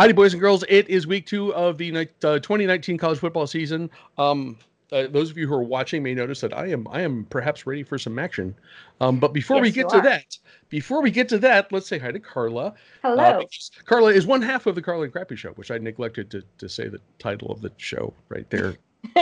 Howdy, boys and girls. It is week two of the uh, 2019 college football season. Um, uh, those of you who are watching may notice that I am I am perhaps ready for some action. Um, but before we get to are. that, before we get to that, let's say hi to Carla. Uh, Hello. because Carla is one half of the Carla and Crappy Show, which I neglected to, to say the title of the show right there.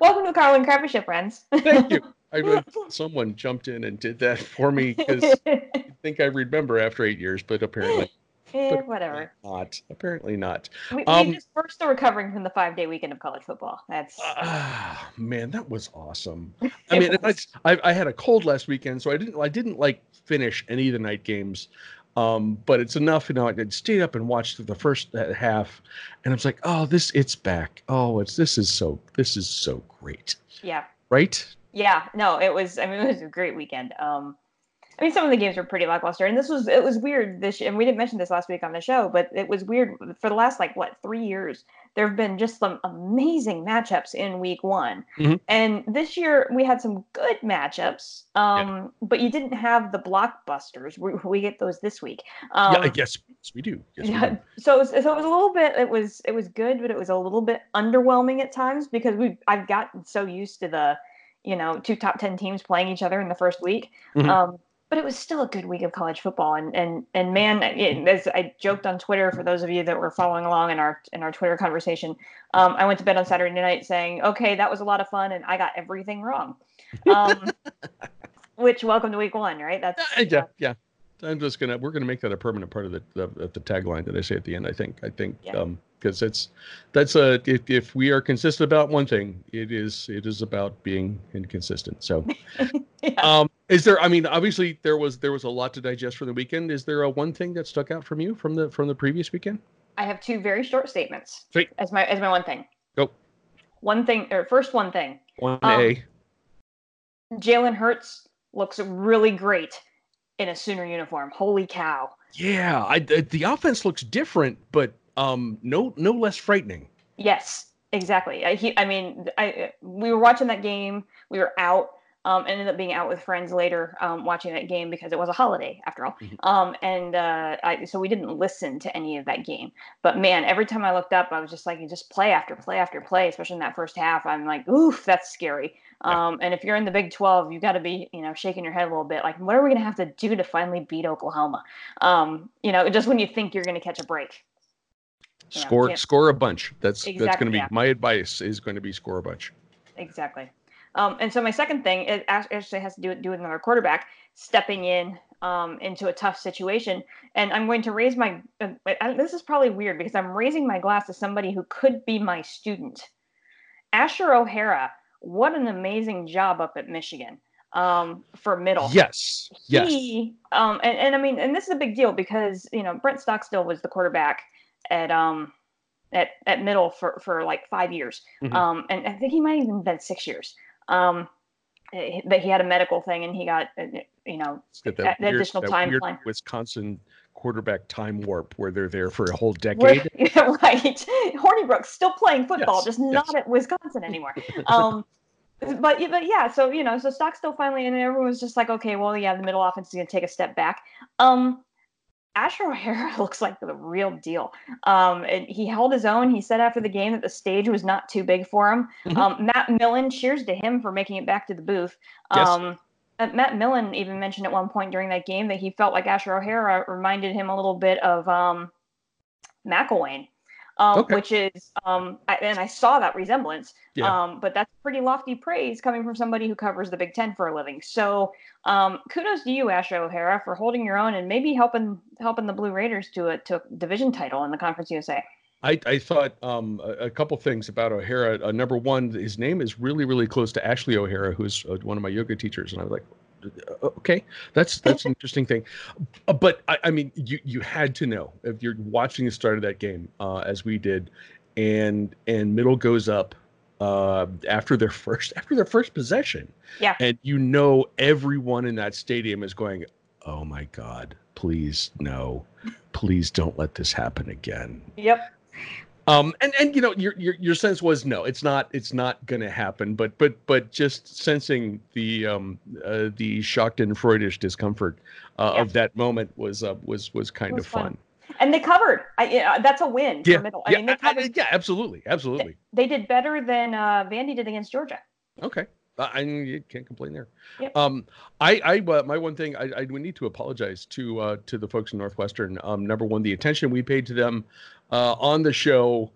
Welcome to the and Crappy Show, friends. Thank you. I someone jumped in and did that for me because I think I remember after eight years, but apparently Eh, whatever. not. Apparently not. We, Um, we just we're still recovering from the five day weekend of college football. That's Ah, man, that was awesome. I mean, I. I, I had a cold last weekend, so I didn't I didn't like finish any of the night games. Um, but it's enough, you know. I stayed up and watched the first uh, half, and I was like, "Oh, this it's back. Oh, it's this is so this is so great, yeah, right?" yeah. No, it was. I mean, it was a great weekend. Um, I mean, some of the games were pretty lackluster, and this was it was weird. This and we didn't mention this last week on the show, but it was weird for the last like what three years. There have been just some amazing matchups in week one, Mhm. and this year we had some good matchups. Um, but you didn't have the blockbusters. We, we get those this week. Um, yeah, I guess yes, we do. Yes, we yeah, do. so it was, so it was a little bit it was it was good but it was a little bit underwhelming at times because we i've gotten so used to the you know two top 10 teams playing each other in the first week Mhm. um but it was still a good week of college football and and and man it, as i joked on twitter for those of you that were following along in our in our twitter conversation um, i went to bed on saturday night saying okay that was a lot of fun and i got everything wrong um, which welcome to week one right that's Uh, yeah, yeah. I'm just gonna we're gonna make that a permanent part of the the, the tagline that I say at the end. I think I think Yeah. um because it's that's a if, if we are consistent about one thing, it is it is about being inconsistent. So yeah. um is there I mean obviously there was there was a lot to digest for the weekend. Is there a one thing that stuck out from you from the from the previous weekend? I have two very short statements. Sweet. As my as my one thing. Go. One thing or first one thing. One Um, A. Jalen Hurts looks really great in a Sooner uniform. Holy cow. Yeah, I, the offense looks different, but um no no less frightening. Yes, exactly. I, he, I mean, I we were watching that game. We were out. Um, ended up being out with friends later, um, watching that game because it was a holiday after all. Mhm. Um, and uh, I, so we didn't listen to any of that game. But man, every time I looked up, I was just like, just play after play after play, especially in that first half. I'm like, oof, that's scary. Um, and if you're in the Big 12, you got to be, you know, shaking your head a little bit. Like, what are we going to have to do to finally beat Oklahoma? Um, you know, just when you think you're going to catch a break. Yeah, Score yeah. score a bunch. That's that's going to be my advice is going to be score a bunch. Exactly. Um, and so my second thing it act- actually has to do with, do with another quarterback stepping in um, into a tough situation. And I'm going to raise my. Uh, this is probably weird because I'm raising my glass to somebody who could be my student. Asher O'Hara, what an amazing job up at Michigan um, for middle. Yes. Yes. Um, and, and I mean, and this is a big deal because you know Brent Stockstill was the quarterback at um at, at middle for for like five years, Mhm. um, and I think he might even been six years. Um, eh, but he had a medical thing and he got uh, you know that weird- additional that time plan. Wisconsin quarterback time warp where they're there for a whole decade. yeah, right. Hornibrook's still playing football, Yes, just yes. not at Wisconsin anymore. Um, but but yeah, so you know, so Stockstill finally, and everyone was just like, okay, well, yeah, the middle offense is going to take a step back. Um, Asher O'Hara looks like the real deal. Um, and he held his own. He said after the game that the stage was not too big for him. Mhm. Um, Matt Millen, cheers to him for making it back to the booth. Yes. Um, uh, Matt Millen even mentioned at one point during that game that he felt like Asher O'Hara reminded him a little bit of um, McElwain, um, Okay. which is, um, I, and I saw that resemblance. Yeah. Um, but that's pretty lofty praise coming from somebody who covers the Big Ten for a living. So um, kudos to you, Asher O'Hara, for holding your own and maybe helping helping the Blue Raiders to a to a division title in the Conference USA. I, I thought um, a, a couple things about O'Hara. Uh, number one, his name is really, really close to Ashley O'Hara, who's uh, one of my yoga teachers, and I was like, okay, that's that's an interesting thing. But I, I mean, you you had to know if you're watching the start of that game, uh, as we did, and and middle goes up uh, after their first after their first possession, Yeah. and you know everyone in that stadium is going, oh my god, please no, please don't let this happen again. Yep. Um, and and you know your your your sense was no, it's not it's not going to happen. But but but just sensing the um uh, the shocked and Freudish discomfort uh, Yeah. of that moment was uh, was was kind was of fun. fun. And they covered. I, yeah, that's a win Yeah, for middle. I mean, they I- yeah, absolutely, absolutely. They did better than uh, Vandy did against Georgia. Okay. I you can't complain there. Yep. Um, I, I, uh, my one thing, I, I would need to apologize to, uh, to the folks in Northwestern. Um, number one, the attention we paid to them, uh, on the show.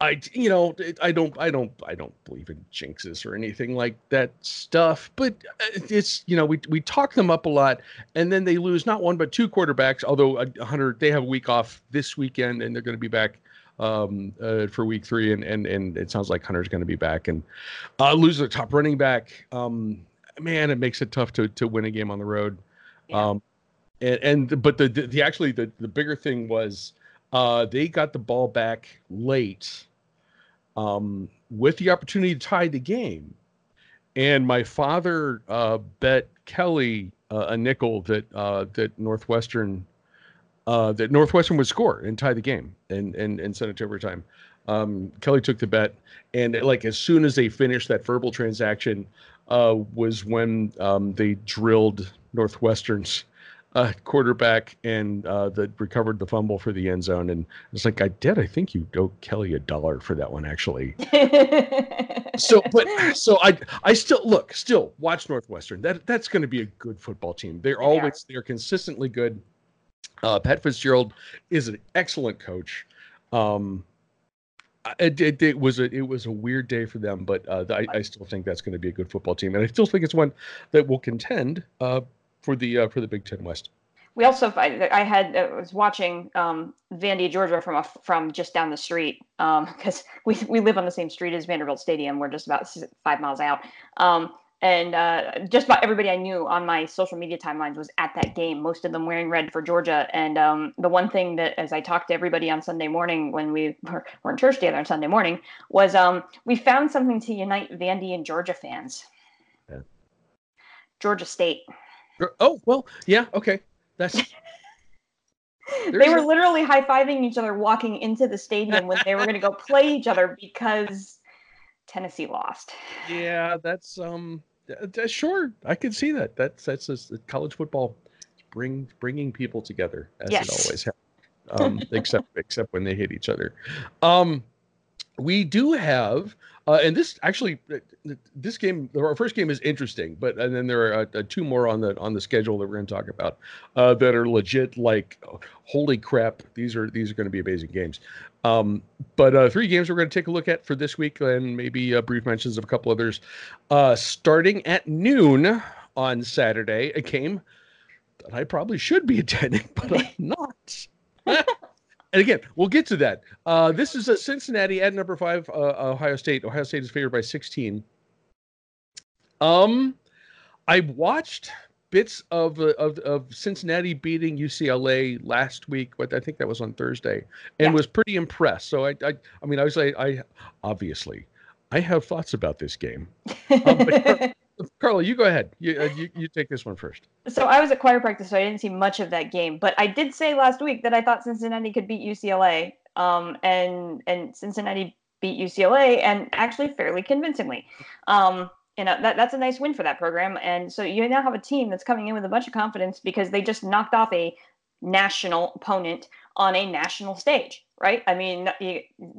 I, you know, I don't, I don't, I don't believe in jinxes or anything like that stuff. But uh, it's, you know, we we talk them up a lot, and then they lose not one but two quarterbacks. Although a hundred, they have a week off this weekend, and they're going to be back um, uh, for week three, and and and it sounds like Hunter's going to be back, and uh, lose their top running back. Um, man, it makes it tough to to win a game on the road. Yeah. Um, and and but the, the the actually the the bigger thing was uh, they got the ball back late, um, with the opportunity to tie the game, and my father uh, bet Kelly uh, a nickel that uh, that Northwestern uh, that Northwestern would score and tie the game and and and send it to overtime. Um, Kelly took the bet, and like as soon as they finished that verbal transaction, uh, was when um, they drilled Northwestern's uh, quarterback and uh, that recovered the fumble for the end zone. And it's like, I did. I think you owe Kelly a dollar for that one, actually. So, but so I I still look still watch Northwestern. That that's going to be a good football team. They're always they're consistently good. Uh, Pat Fitzgerald is an excellent coach. Um, it, it, it was a it was a weird day for them, but uh, I, I still think that's going to be a good football team, and I still think it's one that will contend uh, for the uh, for the Big Ten West. we also I, I had I was watching um, Vandy, Georgia from a, from just down the street because we we live on the same street as Vanderbilt Stadium. We're just about five miles out. Um, and uh, just about everybody I knew on my social media timelines was at that game. Most of them wearing red for Georgia. And um, the one thing that, as I talked to everybody on Sunday morning when we were, were in church together on Sunday morning, was um, we found something to unite Vandy and Georgia fans. Yeah. Georgia State. Oh well, yeah, okay, that's they were literally high fiving each other walking into the stadium when they were going to go play each other because Tennessee lost. yeah, that's um, th- sure, I can see that. That's that's just college football, bring bringing people together as Yes. it always has. Um, except except when they hit each other. Um, we do have, uh, and this actually, uh, this game, our first game is interesting, but and then there are uh, uh, two more on the on the schedule that we're going to talk about uh, that are legit. Like, holy crap, these are these are going to be amazing games. Um, but uh, three games we're going to take a look at for this week, and maybe uh, brief mentions of a couple others. Uh, starting at noon on Saturday, a game that I probably should be attending, but I'm not. and again, we'll get to that. Uh, this is a Cincinnati at number five, uh, Ohio State. Ohio State is favored by 16. Um, I watched bits of uh, of of Cincinnati beating UCLA last week, but I think that was on Thursday, and Yeah. was pretty impressed. So I, I, I mean, I was like, I obviously, I have thoughts about this game. but- Carla, you go ahead. You, uh, you you take this one first. so I was at choir practice, so I didn't see much of that game. But I did say last week that I thought Cincinnati could beat UCLA, um, and and Cincinnati beat UCLA, and actually fairly convincingly. Um, you know that that's a nice win for that program, and so you now have a team that's coming in with a bunch of confidence because they just knocked off a national opponent on a national stage, right? I mean,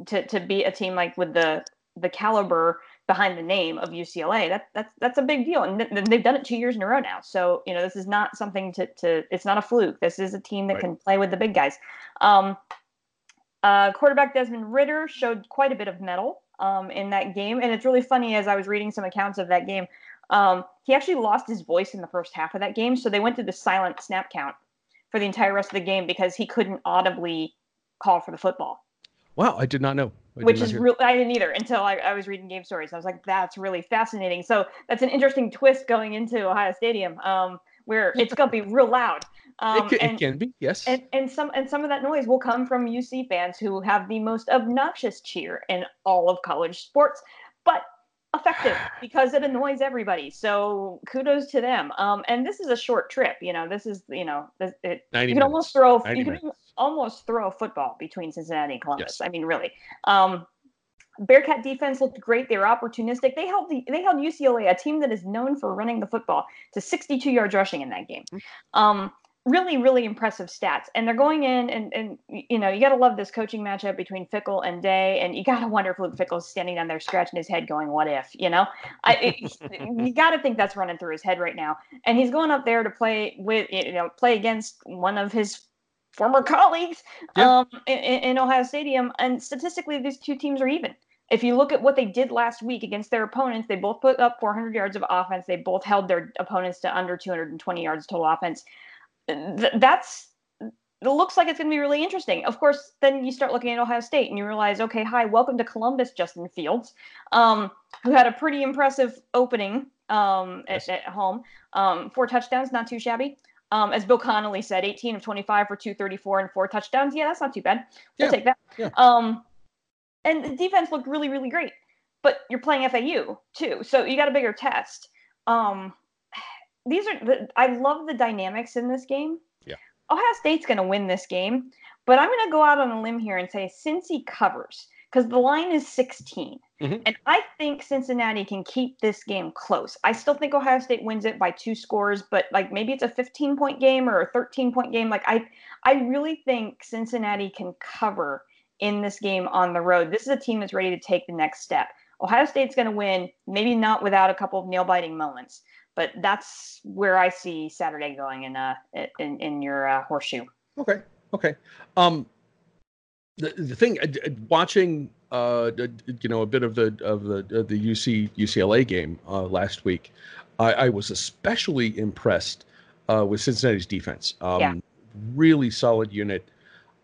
to to beat a team like with the the caliber behind the name of UCLA. That that's that's a big deal, and th- they've done it two years in a row now. So you know this is not something to to. It's not a fluke. This is a team that Right. can play with the big guys. Um, uh, quarterback Desmond Ridder showed quite a bit of mettle um, in that game, and it's really funny as I was reading some accounts of that game. Um, he actually lost his voice in the first half of that game, so they went to the silent snap count for the entire rest of the game because he couldn't audibly call for the football Wow, I did not know. I which is real. I didn't either until I, I was reading game stories. I was like, that's really fascinating. So that's an interesting twist going into Ohio Stadium, um, where it's gonna be real loud. Um, it, ca- and, it can be, yes. and and some and some of that noise will come from UC fans who have the most obnoxious cheer in all of college sports, but effective because it annoys everybody. So kudos to them. Um, and this is a short trip. You know, this is you know, it, you can almost throw 90 you can minutes. Almost throw a football between Cincinnati and Columbus. Yes. I mean, really. Um, Bearcat defense looked great. They were opportunistic. They held the they held UCLA, a team that is known for running the football, to 62 yards rushing in that game. Hmm. Um, really, really impressive stats. And they're going in, and and you know, you got to love this coaching matchup between Fickell and Day, and you got to wonder if Luke Fickell's standing down there scratching his head, going, "What if?" You know, I it, you got to think that's running through his head right now. And he's going up there to play with, you know, play against one of his former colleagues yeah. um, in, in Ohio Stadium, and statistically, these two teams are even if you look at what they did last week against their opponents, they both put up 400 yards of offense. They both held their opponents to under 220 yards total offense th- that's it looks like it's going to be really interesting. Of course, then you start looking at Ohio State and you realize, okay, hi, welcome to Columbus, Justin Fields, um, who had a pretty impressive opening um, at, at, home. Um, four touchdowns, not too shabby. Um, as Bill Connelly said, 18 of 25 for 234 and four touchdowns. Yeah, that's not too bad. We'll yeah. take that. Yeah. Um, and the defense looked really, really great. But you're playing FAU too, so you got a bigger test. Um, these are the, I love the dynamics in this game. Yeah. Ohio State's going to win this game, but I'm going to go out on a limb here and say Cincy covers because the line is 16. Mm-hmm. And I think Cincinnati can keep this game close. I still think Ohio State wins it by two scores, but like maybe it's a 15 point game or a 13 point game. Like I I really think Cincinnati can cover in this game on the road. This is a team that's ready to take the next step. Ohio State's going to win, maybe not without a couple of nail biting moments but that's where I see Saturday going in uh in in your uh, horseshoe. Okay. Okay. Um, the, the thing uh, watching uh you know a bit of the of the uh, the UC UCLA game uh, last week, I, I was especially impressed uh, with Cincinnati's defense. Um, yeah. Really solid unit.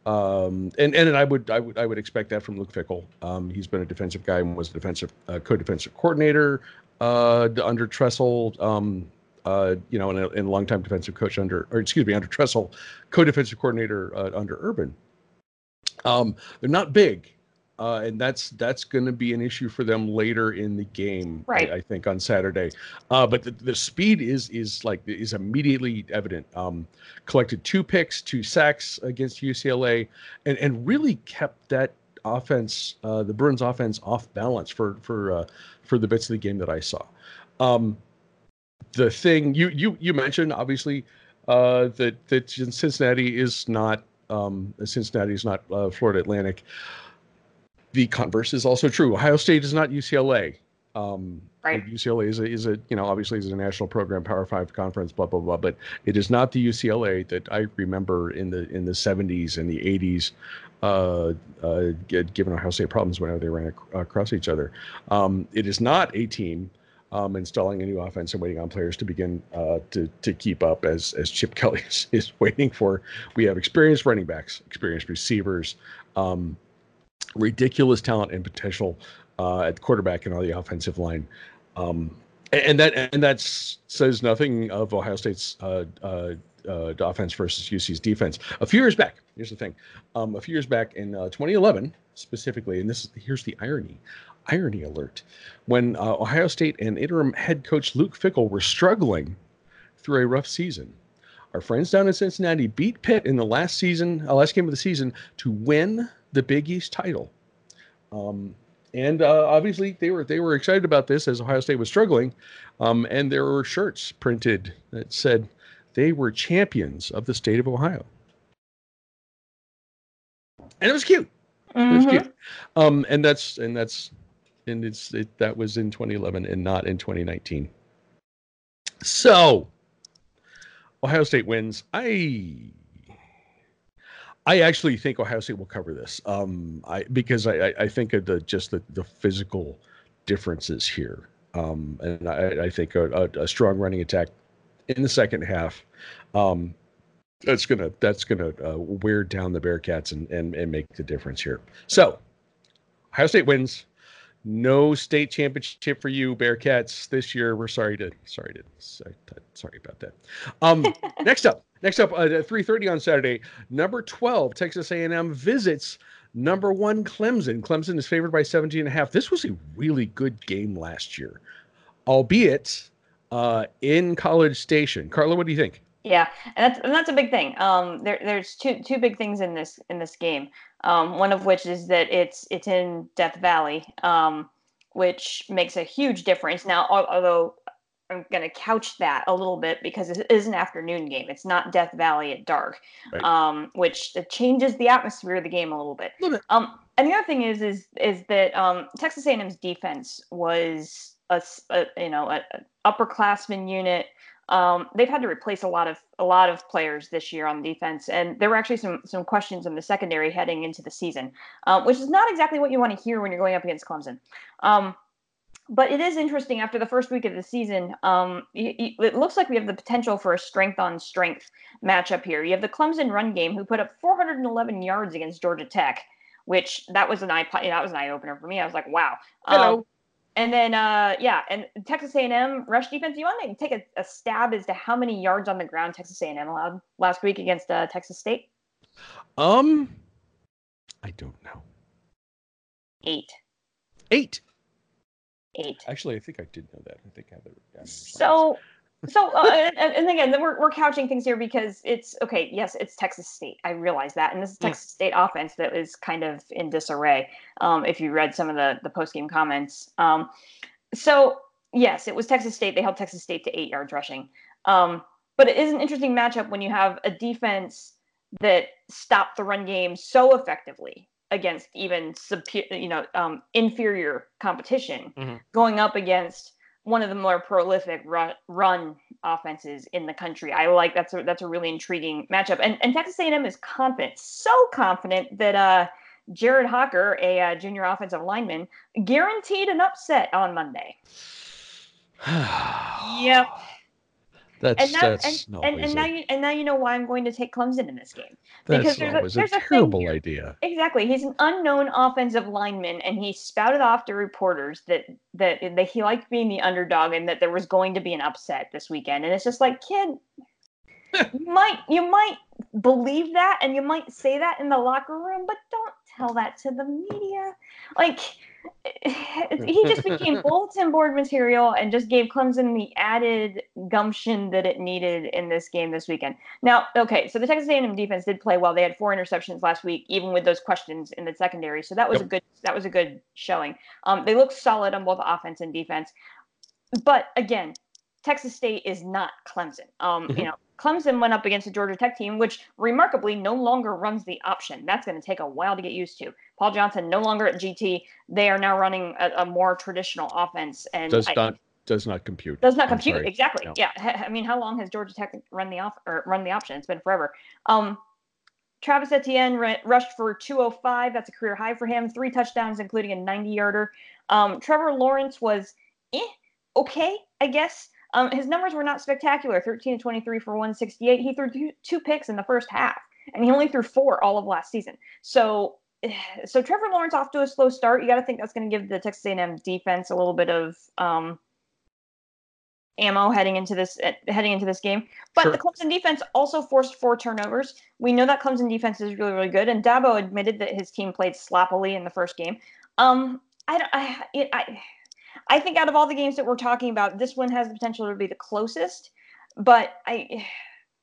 Um, and and I would I would I would expect that from Luke Fickell. Um, he's been a defensive guy and was a defensive uh, co-defensive coordinator uh, under Tressel, um, uh, you know, and a, and a longtime defensive coach under, or excuse me, under Tressel, co-defensive coordinator uh, under Urban. Um, they're not big, uh, and that's that's going to be an issue for them later in the game. Right. I, I think on Saturday, uh, but the, the speed is is like is immediately evident. Um, collected two picks, two sacks against UCLA, and and really kept that offense, uh, the Bruins offense, off balance for for uh, for the bits of the game that I saw. Um, the thing you you you mentioned obviously uh, that that Cincinnati is not um, Cincinnati is not uh, Florida Atlantic. The converse is also true. Ohio State is not UCLA. Um, right. UCLA is a, is a you know obviously is a national program, Power Five conference, blah blah blah. But it is not the UCLA that I remember in the in the 70s and the 80s uh, uh, given Ohio State problems whenever they ran ac- across each other. Um, it is not a team um, installing a new offense and waiting on players to begin uh, to to keep up as as Chip Kelly is, is, waiting for. We have experienced running backs, experienced receivers, um, ridiculous talent and potential uh, at quarterback and on the offensive line. Um, and that and that says nothing of Ohio State's uh, uh, uh, offense versus UC's defense. A few years back, here's the thing: um, a few years back in uh, 2011, specifically, and this here's the irony, irony alert, when uh, Ohio State and interim head coach Luke Fickell were struggling through a rough season. Our friends down in Cincinnati beat Pitt in the last season, uh, last game of the season, to win the Big East title. Um, and uh, obviously they were they were excited about this as Ohio State was struggling, um, and there were shirts printed that said they were champions of the state of Ohio. And it was cute. Mm-hmm. It was mm-hmm. cute. Um, and that's and that's and it's it, that was in 2011 and not in 2019. So Ohio State wins. I I actually think Ohio State will cover this. Um, I because I, I think of the just the, the physical differences here. Um, and I, I think a, a, strong running attack in the second half. Um, that's gonna that's gonna uh, wear down the Bearcats and, and and make the difference here. So, Ohio State wins. No state championship for you, Bearcats, this year. We're sorry to sorry to sorry, sorry about that. Um, next up, next up, uh, three thirty on Saturday. Number twelve, Texas A and M visits number one Clemson. Clemson is favored by 17 and a half. This was a really good game last year, albeit uh, in College Station. Carla, what do you think? Yeah, and that's and that's a big thing. Um, there, there's two two big things in this in this game. Um, one of which is that it's it's in Death Valley, um, which makes a huge difference. Now, although I'm going to couch that a little bit because it is an afternoon game. It's not Death Valley at dark, Right. um, which changes the atmosphere of the game a little bit. Little bit. Um, and the other thing is, is, is that um, Texas A&M's defense was a you know, a, a upperclassman unit. Um, they've had to replace a lot of a lot of players this year on defense, and there were actually some some questions in the secondary heading into the season, um, which is not exactly what you want to hear when you're going up against Clemson. Um, but it is interesting after the first week of the season. Um, y- it looks like we have the potential for a strength on strength matchup here. You have the Clemson run game, who put up 411 yards against Georgia Tech, which that was an eye that was an eye opener for me. I was like, wow. Um, Hello. And then, uh, yeah, and Texas A&M rush defense. You want to take a, a stab as to how many yards on the ground Texas A&M allowed last week against uh, Texas State? Um, I don't know. Eight. Eight. Eight. Actually, I think I did know that. I think I written down. So, so, uh, and, and again, we're, we're couching things here because it's okay. Yes, it's Texas State. I realize that, and this is Yeah. Texas State offense that is kind of in disarray. Um, if you read some of the the post game comments, um, so yes, it was Texas State. They held Texas State to eight yards rushing. Um, but it is an interesting matchup when you have a defense that stopped the run game so effectively against even you know, um, inferior competition, Mhm. going up against one of the more prolific run, run offenses in the country. I like that's a that's a really intriguing matchup. And and Texas A&M is confident, so confident that uh, Jared Hocker, a uh, junior offensive lineman, guaranteed an upset on Monday. Yep. That's And now that's and, and, and now you and now you know why I'm going to take Clemson in this game. that's because there's a- there's a terrible idea. Exactly. He's an unknown offensive lineman, and he spouted off to reporters that, that that he liked being the underdog and that there was going to be an upset this weekend. And it's just like, kid, you might you might believe that, and you might say that in the locker room, but don't tell that to the media. Like he just became bulletin board material and just gave Clemson the added gumption that it needed in this game this weekend. Now, okay, so the Texas A&M defense did play well. They had four interceptions last week, even with those questions in the secondary. So that was a good that was a good showing. Um, they looked solid on both offense and defense. But again, Texas State is not Clemson. Um. You know, Clemson went up against a Georgia Tech team, which remarkably no longer runs the option. That's going to take a while to get used to. Paul Johnson no longer at GT. They are now running a, a more traditional offense, and Does I- not does not compute. does not compute exactly. No. Yeah, I mean, how long has Georgia Tech run the off or run the option? It's been forever. Um, Travis Etienne rushed for 205. That's a career high for him. Three touchdowns, including a 90 yarder. Um, Trevor Lawrence was eh, okay, I guess. Um, his numbers were not spectacular 13 to 23 for 168. He threw two, two picks in the first half, and he only threw four all of last season. So, so Trevor Lawrence off to a slow start. You got to think that's going to give the Texas A&M defense a little bit of um, ammo heading into this eh, heading into this game. But Sure. the Clemson defense also forced four turnovers. We know that Clemson defense is really really good, and Dabo admitted that his team played sloppily in the first game. Um, I don't- I it, I I think out of all the games that we're talking about, this one has the potential to be the closest. But I.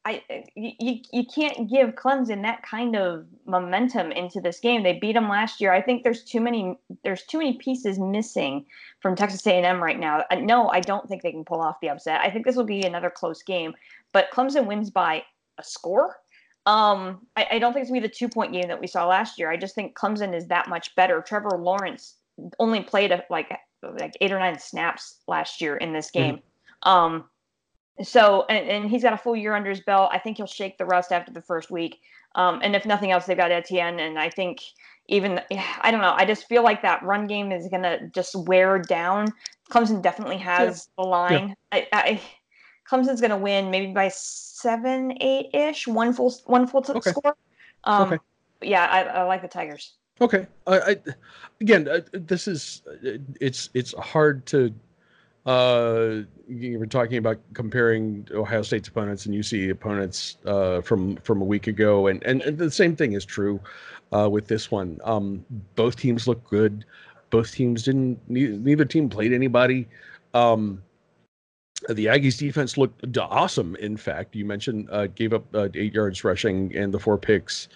I you, you can't give Clemson that kind of momentum into this game. They beat them last year. I think there's too many there's too many pieces missing from Texas A&M right now. Uh, No, I don't think they can pull off the upset. I think this will be another close game, but Clemson wins by a score. Um, I, I don't think it's gonna be the two point game that we saw last year. I just think Clemson is that much better. Trevor Lawrence only played a, like like eight or nine snaps last year in this game. Um, so and, and he's got a full year under his belt. I think he'll shake the rust after the first week. Um, and if nothing else, they've got Etienne, and I think even I don't know. I just feel like that run game is gonna just wear down. Clemson definitely has the line. I, I Clemson's gonna win maybe by seven, eight ish, one full one full t- Okay. score. Um, Okay. Yeah, I, I like the Tigers. Okay. I, I again, this is it's it's hard to. Uh, you were talking about comparing Ohio State's opponents and UC opponents uh, from from a week ago, and, and and the same thing is true uh, with this one. Um, both teams look good. Both teams didn't. Neither, neither team played anybody. Um, the Aggies defense looked awesome. In fact, you mentioned uh, gave up uh, eight yards rushing and the four picks.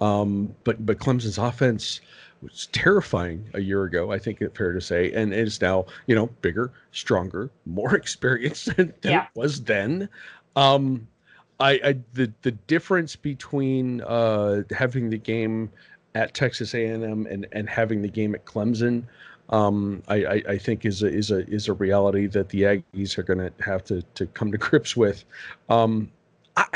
Um, but but Clemson's offense was terrifying a year ago. I think it's fair to say, and is now you know bigger, stronger, more experienced than, than Yeah. it was then. Um, I, I the the difference between uh, having the game at Texas A&M and and having the game at Clemson, um, I, I I think is a is a is a reality that the Aggies are going to have to to come to grips with. Um, I,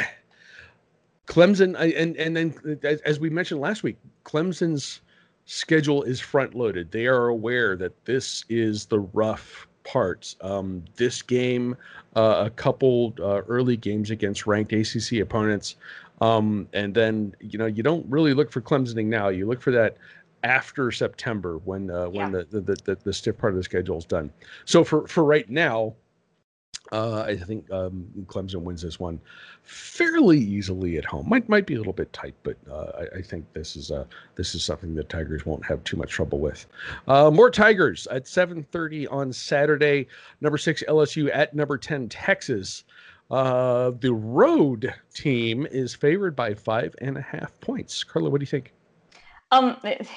Clemson, and and then as, we mentioned last week, Clemson's schedule is front loaded. They are aware that this is the rough parts. Um, this game, uh, a couple uh, early games against ranked ACC opponents, um, and then you know you don't really look for Clemsoning now. You look for that after September when uh, when Yeah. the, the, the the stiff part of the schedule is done. So for for right now, uh, I think um, Clemson wins this one fairly easily at home. Might might be a little bit tight, but uh, I, I think this is uh, this is something that Tigers won't have too much trouble with. Uh, more Tigers at 7:30 on Saturday. Number six LSU at number 10 Texas. Uh, the road team is favored by five and a half points. Carla, what do you think? Um,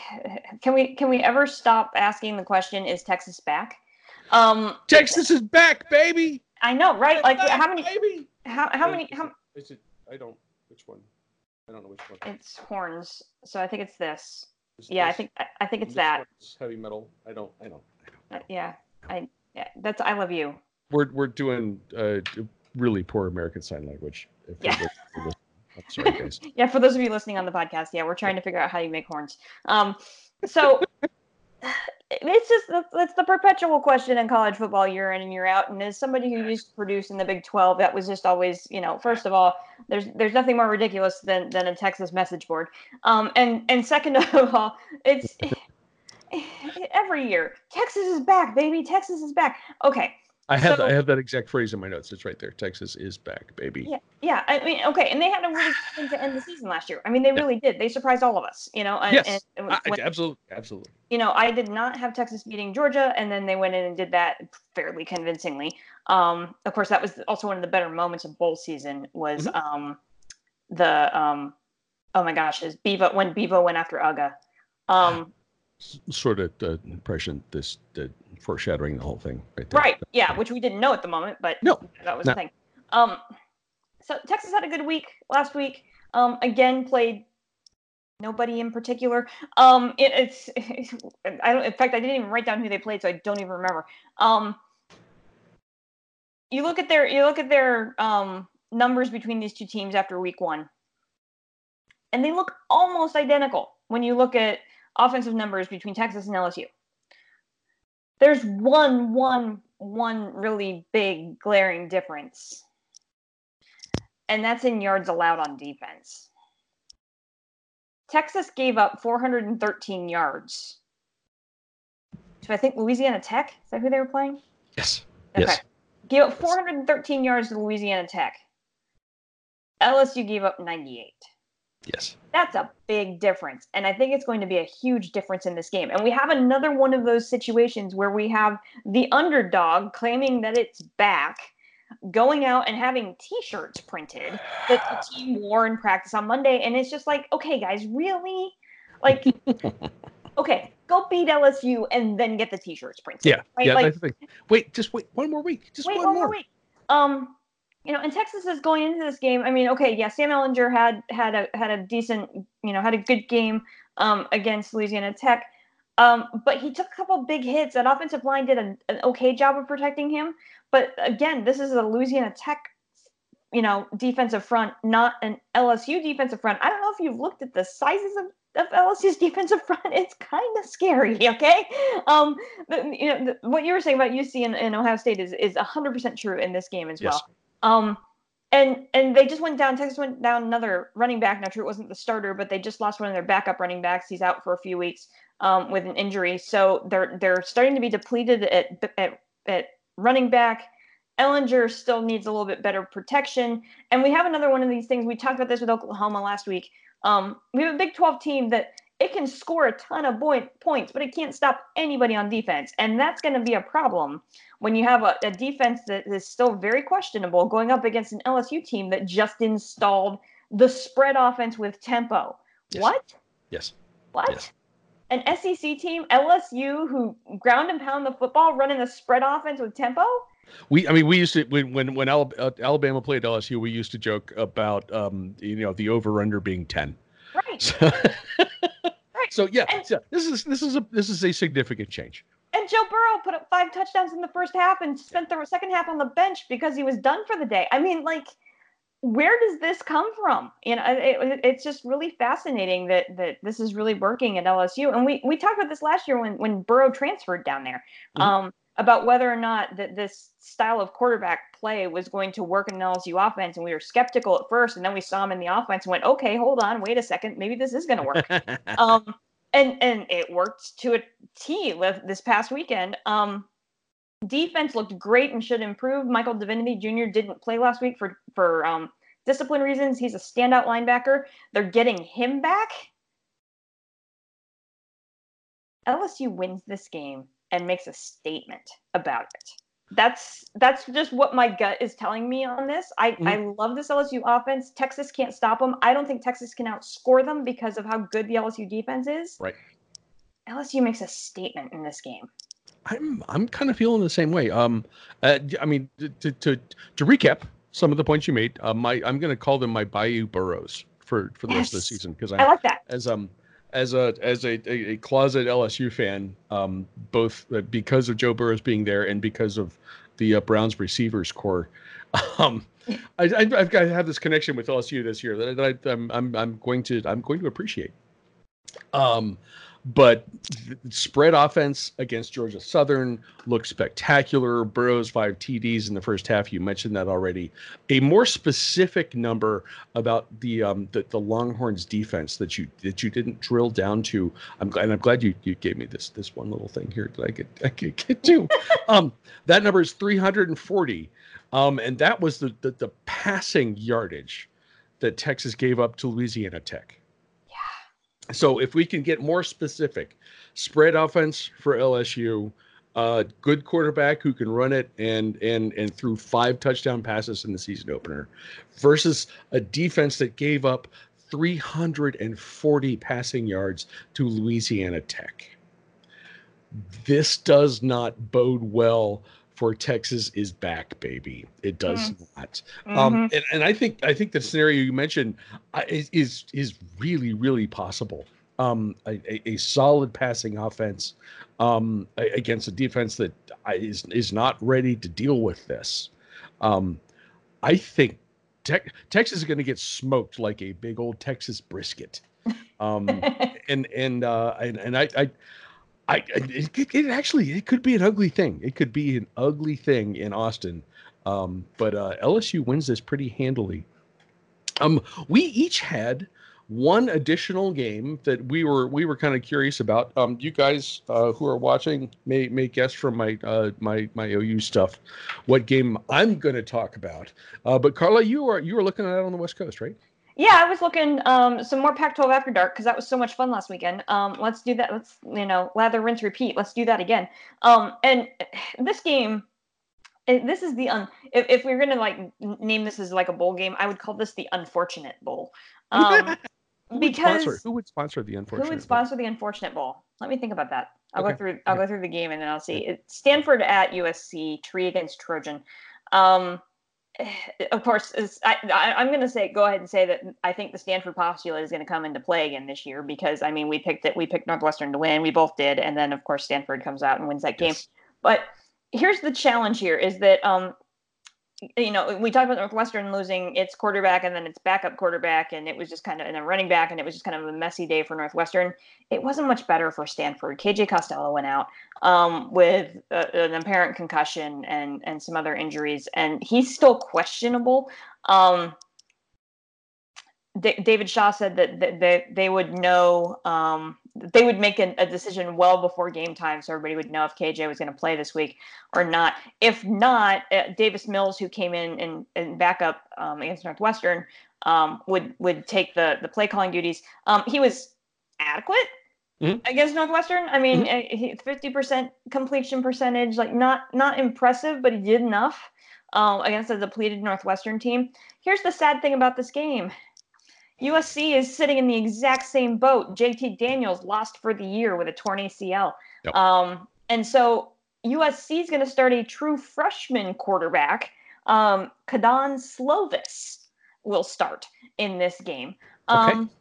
can we can we ever stop asking the question? Is Texas back? Um, Texas is back, baby. I know, right? Like how many? Baby. How how Is many? it- How, Is it? I don't. Which one? I don't know which one. it's horns. So I think it's this. Is Yeah, I think I, I think it's that. one's heavy metal. I don't. I don't. Uh, yeah, I yeah, that's I love you. We're we're doing uh, really poor American Sign Language. If Yeah. we're- we're listening. I'm sorry, guys. Yeah, for those of you listening on the podcast, yeah, we're trying to figure out how you make horns. Um, so it's just it's the perpetual question in college football year in and year out. And as somebody who used to produce in the Big Twelve, that was just always, you know, first of all, there's there's nothing more ridiculous than than a Texas message board. Um, and and second of all, it's every year Texas is back, baby. Texas is back. Okay, I have So- I have that exact phrase in my notes. It's right there. Texas is back, baby. Yeah, yeah. I mean, okay, and they had a really good thing to end the season last year. I mean, they really did. They surprised all of us, you know. And, Yes, and I- absolutely, absolutely. you know, I did not have Texas beating Georgia, and then they went in and did that fairly convincingly. Um, of course, that was also one of the better moments of bowl season was Mm-hmm. um, the um, oh my gosh, is Bevo when Bevo went after Uga. Um, Sort of the impression this the foreshadowing the whole thing right there. right, yeah, which we didn't know at the moment, but No, that was no. the thing. Um, so Texas had a good week last week. Um, again, played nobody in particular. Um, it, it's I don't. In fact, I didn't even write down who they played, so I don't even remember. Um, you look at their you look at their um, numbers between these two teams after week one, and they look almost identical when you look at offensive numbers between Texas and LSU. There's one one one really big glaring difference, and that's in yards allowed on defense. Texas gave up 413 yards. So I think Louisiana Tech, is that who they were playing? Yes. Okay. Yes. Gave up 413 yards to Louisiana Tech. LSU gave up 98. Yes. That's a big difference. And I think it's going to be a huge difference in this game. And we have another one of those situations where we have the underdog claiming that it's back, going out and having t shirts printed that the team wore in practice on Monday. And it's just like, okay, guys, really? Like, okay, go beat LSU and then get the t shirts printed. Yeah. Right? Yeah. Like, that's the thing. Wait, just wait one more week. Just wait one, one more. more week. Um, you know, and Texas is going into this game. I mean, okay, yeah, Sam Ehlinger had had a had a decent, you know, had a good game um, against Louisiana Tech, um, but he took a couple big hits. That offensive line did an, an okay job of protecting him. But again, this is a Louisiana Tech, you know, defensive front, not an LSU defensive front. I don't know if you've looked at the sizes of of LSU's defensive front, it's kind of scary. Okay, um, but, you know the, what you were saying about UC and, and Ohio State is is hundred percent true in this game as Yes. well. Um, and and they just went down. Texas went down another running back. Now, true, it wasn't the starter, but they just lost one of their backup running backs. He's out for a few weeks um, with an injury, so they're they're starting to be depleted at at, at running back. Ehlinger still needs a little bit better protection, and we have another one of these things. We talked about this with Oklahoma last week. Um, we have a Big 12 team that it can score a ton of point, points, but it can't stop anybody on defense, and that's going to be a problem when you have a, a defense that is still very questionable going up against an LSU team that just installed the spread offense with tempo, Yes. What? Yes. What? Yes. An SEC team, LSU, who ground and pound the football, running the spread offense with tempo. We, I mean, we used to when when when uh, Alabama played LSU, we used to joke about um, you know the over under being ten. Right. So, Right. so yeah, And- so this is this is a this is a significant change. And Joe Burrow put up five touchdowns in the first half and spent the second half on the bench because he was done for the day. I mean, like, where does this come from? You know, it, it's just really fascinating that that this is really working at LSU. And we we talked about this last year when when Burrow transferred down there, Mhm. um, about whether or not that this style of quarterback play was going to work in an LSU offense. And we were skeptical at first, and then we saw him in the offense and went, okay, hold on, wait a second, maybe this is going to work um and and it worked to a T with this past weekend. Um defense looked great and should improve. Michael Divinity Jr. didn't play last week for for um discipline reasons. He's a standout linebacker. They're getting him back. LSU wins this game and makes a statement about it. That's that's just what my gut is telling me on this. I, I love this LSU offense. Texas can't stop them. I don't think Texas can outscore them because of how good the LSU defense is. Right. LSU makes a statement in this game. I'm I'm kind of feeling the same way. Um, uh, I mean, to to to recap some of the points you made, uh, my I'm going to call them my Bayou Burrows for for the rest of the season because I I'm like that. as um as a as a, a, closet LSU fan, um, both uh, because of Joe Burrows being there and because of the uh, Browns receivers corps. Um, I, I've got to have this connection with LSU this year that, I, I, I'm, I'm I'm going to I'm going to appreciate. Um, but spread offense against Georgia Southern looks spectacular. Burrows five TDs in the first half. You mentioned that already. A more specific number about the um the, the Longhorns defense that you that you didn't drill down to. I'm glad and I'm glad you you gave me this this one little thing here that I could I could get to. um, that number is 340. Um, and that was the, the the passing yardage that Texas gave up to Louisiana Tech. So if we can get more specific, spread offense for LSU, uh, good quarterback who can run it and and and threw five touchdown passes in the season opener, versus a defense that gave up 340 passing yards to Louisiana Tech. This does not bode well for Texas is back, baby. It does not. Um, Mhm. and, and I think I think the scenario you mentioned uh, is is is really really possible. Um, a, a, solid passing offense um, against a defense that is is is not ready to deal with this. Um, I think Tex Texas is going to get smoked like a big old Texas brisket. Um, and and uh, and and I I. I, it, it, actually it could be an ugly thing. It could be an ugly thing in Austin, um, but uh, LSU wins this pretty handily. Um, we each had one additional game that we were we were kind of curious about. Um, you guys uh, who are watching may may guess from my uh, my my OU stuff what game I'm going to talk about. Uh, but Carla, you are you are looking at it on the West Coast, right? Yeah, I was looking um some more Pac-12 After Dark because that was so much fun last weekend. Um, let's do that. Let's you know lather, rinse, repeat. Let's do that again. Um, and this game, eh, this is the un. If, if we are gonna like name this as like a bowl game, I would call this the unfortunate bowl. Um, Who would because sponsor? Who would sponsor the unfortunate? who would Bowl? sponsor the unfortunate bowl? Let me think about that. I'll Okay, go through. I'll go through the game and then I'll see. It's Stanford at USC. Tree against Trojan. Um, of course, is, I, I'm going to say go ahead and say that I think the Stanford postulate is going to come into play again this year because I mean we picked it. We picked Northwestern to win. We both did, and then of course Stanford comes out and wins that game. Yes. But here's the challenge here: is that um, you know, we talked about Northwestern losing its quarterback and then its backup quarterback, and it was just kind of and a running back, and it was just kind of a messy day for Northwestern. It wasn't much better for Stanford. KJ Costello went out um, with an apparent concussion and and some other injuries, and he's still questionable. Um, D- David Shaw said that, that they, they would know um, they would make a, a decision well before game time, so everybody would know if KJ was going to play this week or not. If not, uh, Davis Mills, who came in and, and backup um, against Northwestern, um, would would take the the play calling duties. Um, he was adequate Mhm. against Northwestern. I mean, fifty percent completion percentage, like not not impressive, but he did enough um, against a depleted Northwestern team. Here's the sad thing about this game. USC is sitting in the exact same boat. JT Daniels lost for the year with a torn ACL. Yep. Um, and so USC is going to start a true freshman quarterback. Um, Kedon Slovis will start in this game. Um, okay.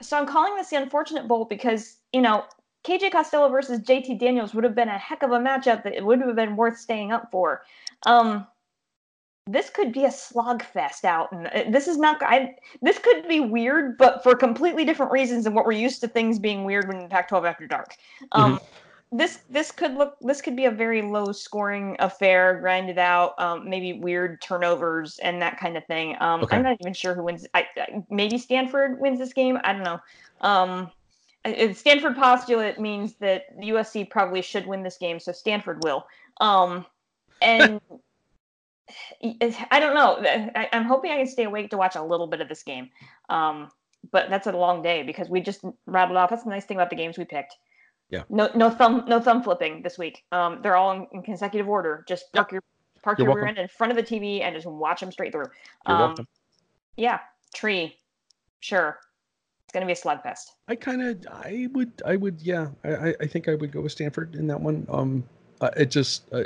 So I'm calling this the unfortunate bowl because, you know, KJ Costello versus JT Daniels would have been a heck of a matchup that it would have been worth staying up for. Um, this could be a slogfest out, and uh, this is not. I this could be weird, but for completely different reasons than what we're used to things being weird when Pac-12 after dark. Um, mm-hmm. This this could look this could be a very low scoring affair, grinded out, um, maybe weird turnovers and that kind of thing. Um, okay. I'm not even sure who wins. I, I, maybe Stanford wins this game. I don't know. Um, Stanford postulate means that USC probably should win this game, so Stanford will. Um, and I don't know. I, am hoping I can stay awake to watch a little bit of this game. Um, but that's a long day because we just rattled off. That's the nice thing about the games we picked. Yeah. No, no thumb, no thumb flipping this week. Um, they're all in, in consecutive order. Just park yep. your park You're your rear end in front of the TV and just watch them straight through. Um, welcome. Yeah, tree, sure. It's gonna be a slugfest. I kind of, I would, I would, yeah. I, I think I would go with Stanford in that one. Um, uh, it just. Uh,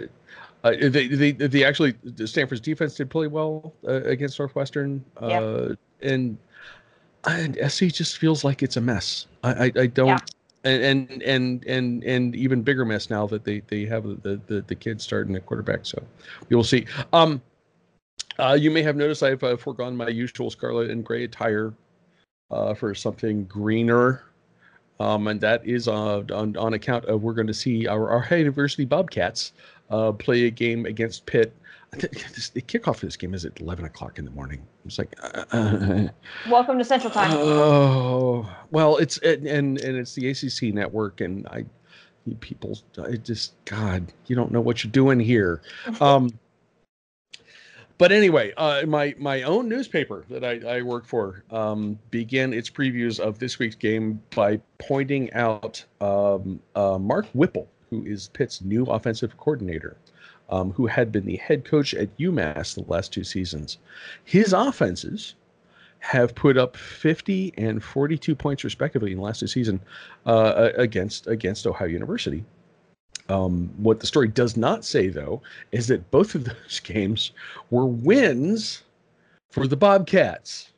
uh, they, they, they actually Stanford's defense did play well uh, against Northwestern, uh, and and SC just feels like it's a mess. I I, I don't. Yeah. And, and and and and even bigger mess now that they they have the the, the kids starting at quarterback. So we will see. Um, uh, you may have noticed I've uh, foregone my usual scarlet and gray attire uh, for something greener. Um, and that is uh, on, on account of we're going to see our, our University Bobcats uh, play a game against Pitt. the kickoff of this game is at 11 o'clock in the morning. It's like, uh, welcome to Central Time. Oh, well, it's and and it's the ACC network, and I, people, I just God, you don't know what you're doing here. Um, but anyway, uh, my my own newspaper that I, I work for um, began its previews of this week's game by pointing out um, uh, Mark Whipple who is Pitt's new offensive coordinator, um, who had been the head coach at UMass the last two seasons. His offenses have put up 50 and 42 points respectively in the last two seasons uh, against against Ohio University. Um, what the story does not say, though, is that both of those games were wins for the Bobcats.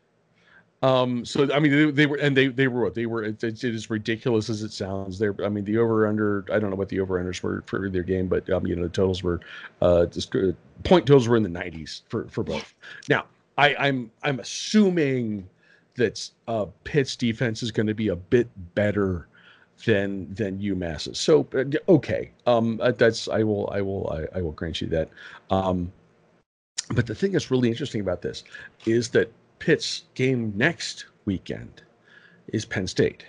Um, so I mean, they, they, were, and they they were what they were. It, it is ridiculous as it sounds. There, I mean, the over under. I don't know what the over unders were for their game, but um, you know, the totals were, uh, just uh, point totals were in the 90s for for both. Now, I, I'm I'm assuming that uh, Pitt's defense is going to be a bit better than than UMass's. So uh, okay, um, uh, that's I will I will I, I will grant you that. Um, but the thing that's really interesting about this is that Pitt's game next weekend is Penn State.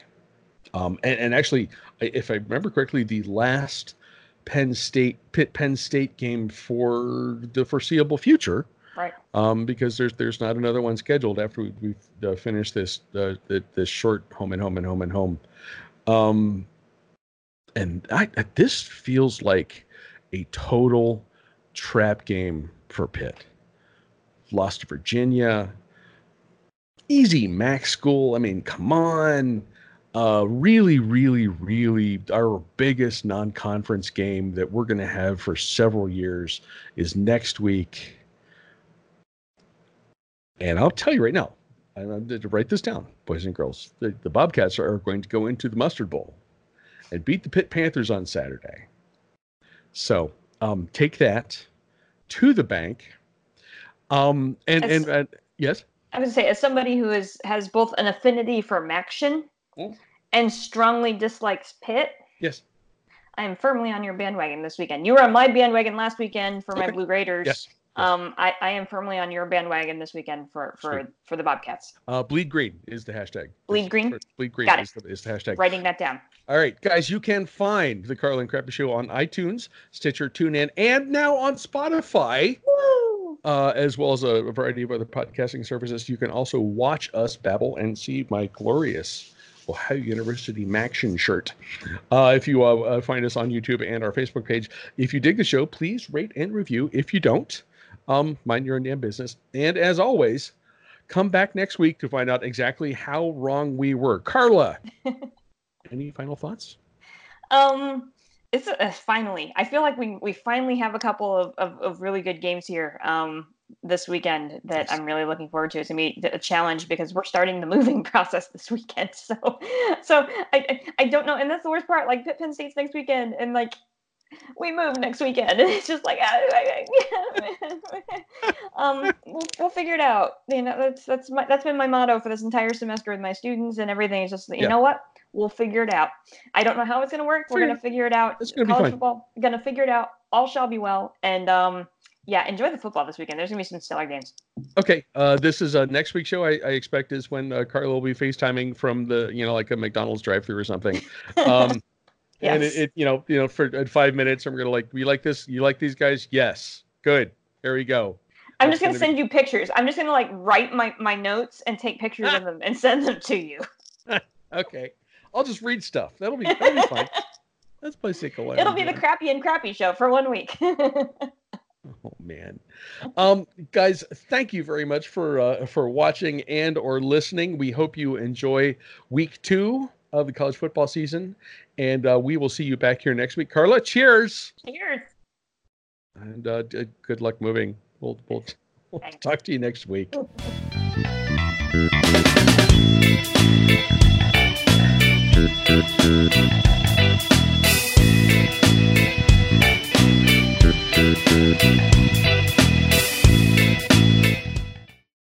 Um, and, and, actually, if I remember correctly, the last Penn State Pitt Penn State game for the foreseeable future, right? Um, because there's there's not another one scheduled after we, we've uh, finished this uh, this short home and home and home and home. Um, and I, this feels like a total trap game for Pitt. Lost to Virginia, easy MAC school. I mean, come on. Uh, really, really, really, our biggest non conference game that we're going to have for several years is next week. And I'll tell you right now, I'm going to write this down, boys and girls. The, the Bobcats are going to go into the Mustard Bowl and beat the Pitt Panthers on Saturday. So um, take that to the bank. Um, and, and, and yes. I would say, as somebody who is has both an affinity for MACtion mm. and strongly dislikes Pitt. Yes. I am firmly on your bandwagon this weekend. You were on my bandwagon last weekend for my Blue Raiders. Yes. Um, I, I am firmly on your bandwagon this weekend for for Sweet. for the Bobcats. Uh, bleed green is the hashtag. Bleed green. Bleed green Got is, the, is the hashtag. Writing that down. All right, guys, you can find the Carla and Crappy Show on iTunes, Stitcher, TuneIn, and now on Spotify. Woo! Uh, as well as a, variety of other podcasting services. You can also watch us babble and see my glorious Ohio University MACtion shirt. Uh, if you uh, uh, find us on YouTube and our Facebook page, if you dig the show, please rate and review. If you don't, um, mind your own damn business. And as always, Come back next week to find out exactly how wrong we were. Carla, any final thoughts? Um, it's uh, finally. I feel like we we finally have a couple of, of, of really good games here. Um, this weekend that I'm really looking forward to. It's gonna be a challenge because we're starting the moving process this weekend. So, so I I don't know, and that's the worst part. Like Penn State's next weekend, and like we move next weekend. And it's just like, um, we'll, we'll figure it out. You know, that's that's my that's been my motto for this entire semester with my students and everything. It's just you yeah. know what, we'll figure it out. I don't know how it's gonna work. We're gonna figure it out. It's gonna College be fine. football, gonna figure it out. All shall be well. And um, yeah, enjoy the football this weekend. There's gonna be some stellar games. Okay, uh, this is uh, next week's show. I, I expect is when uh, Carla will be FaceTiming from the you know like a McDonald's drive-through or something. Um, yes. And it, it, you know you know for uh, five minutes, I'm gonna like, we like this? You like these guys? Yes, good. There we go. I'm That's just gonna, gonna send be... you pictures. I'm just gonna like write my my notes and take pictures of them and send them to you. okay, I'll just read stuff. That'll be that'll be fine. That's basically. It'll be the crappy and crappy show for one week. Oh man, um, guys, thank you very much for uh, for watching and or listening. We hope you enjoy week two of the college football season, and uh, we will see you back here next week. Carla, cheers! Cheers! And uh, good luck moving. We'll, we'll, we'll talk to you next week. Thank you.